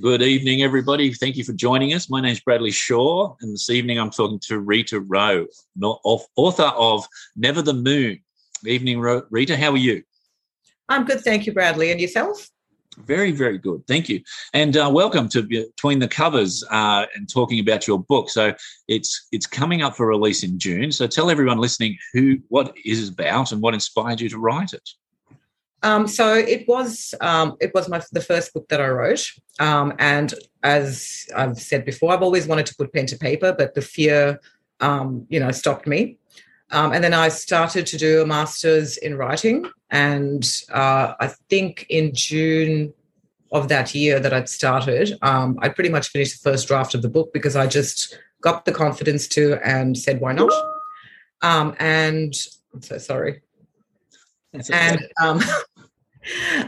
Good evening, everybody. Thank you for joining us. My name is Bradley Shaw, and this evening I'm talking to Rita Rowe, author of Never the Moon. Evening, Rita. How are you? I'm good, thank you, Bradley. And yourself? Very, very good. Thank you. And uh, welcome to Between the Covers uh, and talking about your book. So it's it's coming up for release in June. So tell everyone listening who what is about and what inspired you to write it. Um, so it was um, it was my the first book that I wrote, um, and as I've said before, I've always wanted to put pen to paper, but the fear, um, you know, stopped me. Um, and then I started to do a master's in writing, and uh, I think in June of that year that I'd started, um, I pretty much finished the first draft of the book because I just got the confidence to and said, "Why not?" and I'm so sorry. And um,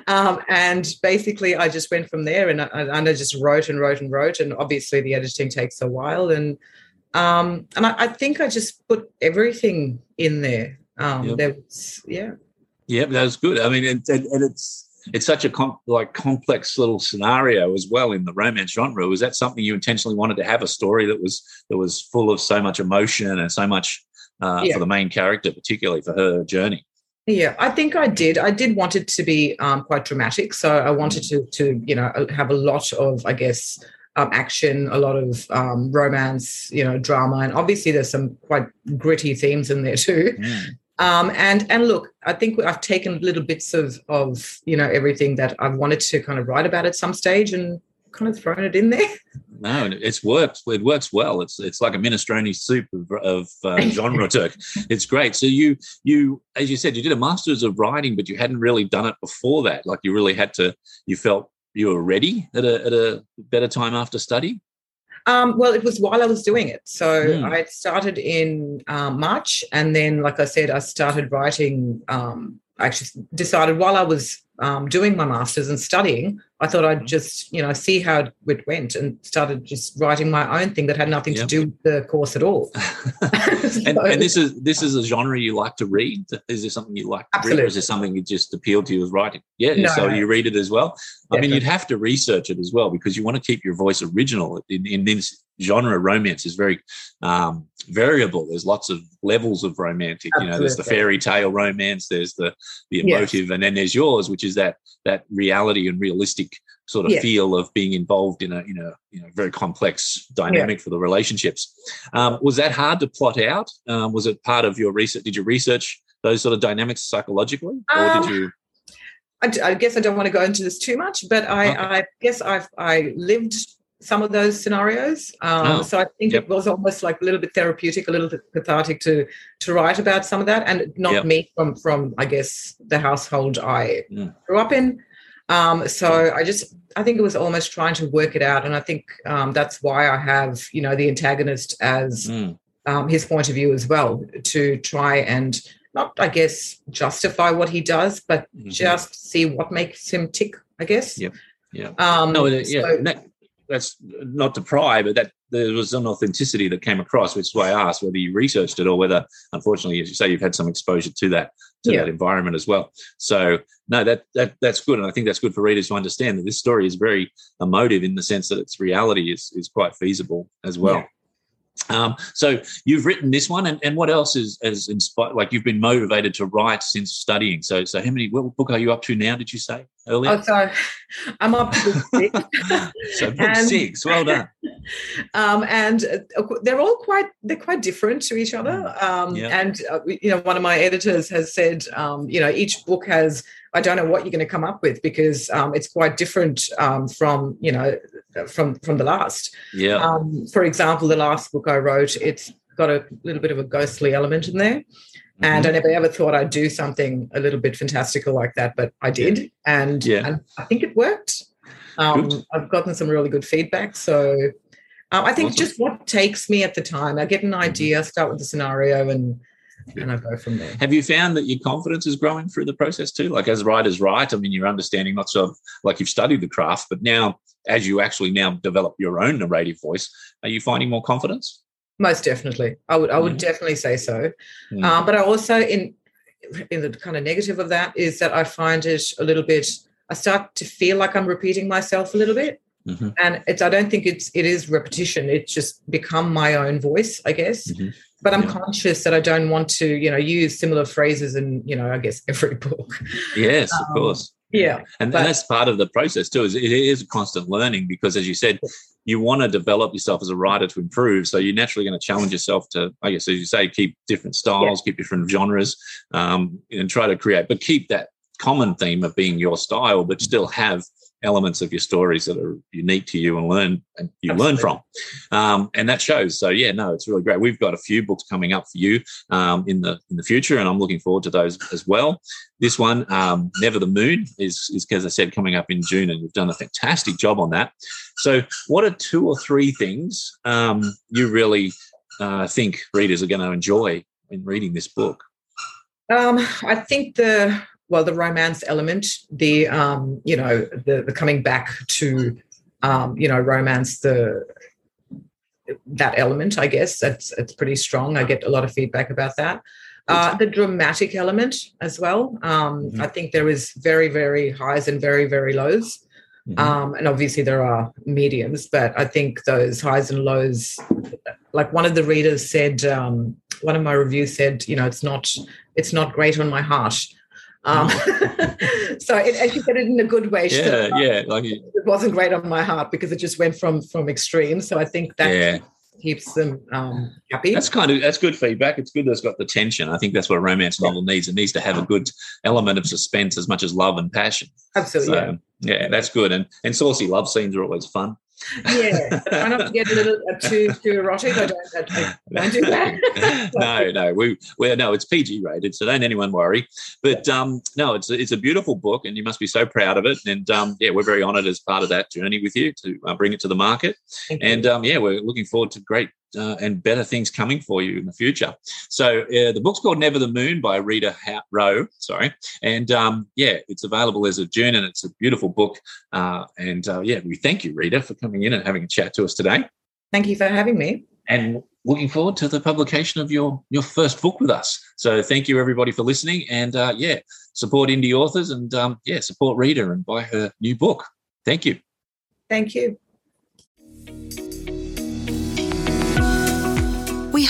um, and basically, I just went from there, and I, and I just wrote and wrote and wrote, and obviously the editing takes a while, and um, and I, I think I just put everything in there. Um, yep. There was, yeah, yeah, that was good. I mean, and, and, and it's it's such a com- like complex little scenario as well in the romance genre. Was that something you intentionally wanted to have a story that was that was full of so much emotion and so much uh, yeah. for the main character, particularly for her journey? Yeah, I think I did. I did want it to be um, quite dramatic, so I wanted to, to you know, have a lot of, I guess, um, action, a lot of um, romance, you know, drama, and obviously there's some quite gritty themes in there too. Mm. Um, and and look, I think I've taken little bits of of you know everything that I've wanted to kind of write about at some stage, and kind of thrown it in there. No, it's worked. It works well. It's it's like a minestrone soup of, of uh, genre Turk. It's great. So you you as you said, you did a master's of writing, but you hadn't really done it before that. Like you really had to. You felt you were ready at a at a better time after study. Um, well, it was while I was doing it. So mm. I started in um, March, and then, like I said, I started writing. Um, I actually decided while I was um, doing my masters and studying, I thought I'd just, you know, see how it went and started just writing my own thing that had nothing yep. to do with the course at all. so, and, and, this is this is a genre you like to read. Is this something you like to absolutely. read, or is this something that just appealed to you as writing? Yeah, no, so you read it as well. I mean, you'd have to research it as well because you want to keep your voice original in, in this genre. Romance is very um, variable. There's lots of levels of romantic. Absolutely. You know, there's the fairy tale romance, there's the the emotive, yes. and then there's yours, which is that that reality and realistic sort of feel of being involved in a you know you know very complex dynamic yeah. for the relationships. Um, was that hard to plot out? Um, was it part of your research? Did you research those sort of dynamics psychologically, or um, did you? I, I, guess I don't want to go into this too much, but I, okay. I guess I've I lived some of those scenarios. Um, oh, so I think yep. it was almost like a little bit therapeutic, a little bit cathartic to to write about some of that, and not yep. me from from I guess the household I mm. grew up in. Um, so I just I think it was almost trying to work it out, and I think um, that's why I have you know the antagonist as mm. Um, his point of view as well to try and not I guess justify what he does, but mm-hmm. just see what makes him tick. I guess. Yeah. Yeah. Um, no, yeah. So, that's not to pry, but that there was an authenticity that came across, which is why I asked whether you researched it or whether, unfortunately, as you say, you've had some exposure to that to yeah. that environment as well. So no, that that that's good, and I think that's good for readers to understand that this story is very emotive in the sense that its reality is is quite feasible as well. Yeah. Um, so you've written this one, and, and what else is has inspired? Like you've been motivated to write since studying. So so how many? What book are you up to now? Did you say earlier? Oh, so I'm up to book six. so book and, six. Well done. Um, and uh, they're all quite they're quite different to each other. Mm. Um, yeah. And uh, you know, one of my editors has said, um, you know, each book has I don't know what you're going to come up with because um, it's quite different um, from you know from from the last. Yeah. Um, for example, the last book I wrote, it's got a little bit of a ghostly element in there. Mm-hmm. And I never ever thought I'd do something a little bit fantastical like that, but I did. And, yeah. and I think it worked. Um, I've gotten some really good feedback. So um, I think awesome. just what takes me at the time, I get an idea, start with the scenario, and and I go from there. Have you found that your confidence is growing through the process too? Like as writers write, I mean, you're understanding lots of like you've studied the craft, but now as you actually now develop your own narrative voice, are you finding more confidence? Most definitely, I would I would mm. definitely say so. Mm. Um, but I also in in the kind of negative of that is that I find it a little bit. I start to feel like I'm repeating myself a little bit. Mm-hmm. And it's I don't think it's it is repetition. It's just become my own voice, I guess. Mm-hmm. But I'm yeah. conscious that I don't want to, you know, use similar phrases in, you know, I guess every book. Yes, um, of course. Yeah. And, but, and, that's part of the process too, is it is constant learning because as you said, you want to develop yourself as a writer to improve. So you're naturally going to challenge yourself to, I guess, as you say, keep different styles, yeah. keep different genres, um, and try to create, but keep that common theme of being your style, but still have elements of your stories that are unique to you and learn and you Absolutely. learn from. Um, and that shows. So yeah no it's really great. We've got a few books coming up for you um, in the in the future and i'm looking forward to those as well. This one um, never the moon is is as i said coming up in june and you've done a fantastic job on that. So what are two or three things um, you really uh, think readers are going to enjoy in reading this book? Um, I think the well the romance element the um you know the the coming back to um you know romance the that element i guess. That's it's pretty strong. I get a lot of feedback about that. Uh, the dramatic element as well. Um, mm-hmm. i think there is very very highs and very very lows. Mm-hmm. um, and obviously there are mediums but i think those highs and lows like one of the readers said um, one of my reviews said you know it's not it's not great on my heart um, so it, and she said it in a good way. yeah, yeah. Like it wasn't great on my heart because it just went from from extremes. So I think that yeah. keeps them um, happy. That's kind of that's good feedback. It's good that it's got the tension. I think that's what a romance novel needs. It needs to have a good element of suspense as much as love and passion. Absolutely. So, yeah. yeah, that's good. And and saucy love scenes are always fun yeah, try not to get a little uh, too too erotic. I don't, I don't do that. no, no, we we no, it's PG rated, so don't anyone worry. But um, no, it's it's a beautiful book, and you must be so proud of it. And um, yeah, we're very honoured as part of that journey with you to uh, bring it to the market. and um, yeah, we're looking forward to great uh, and better things coming for you in the future. So uh, the book's called Never the Moon by Rita Rowe. Sorry, and um, yeah, it's available as of June, and it's a beautiful book. Uh, and uh, yeah, we thank you, Rita, for coming in and having a chat to us today. Thank you for having me. And looking forward to the publication of your your first book with us. So thank you everybody for listening, and uh, yeah, support indie authors, and um, yeah, support Rita and buy her new book. Thank you. Thank you.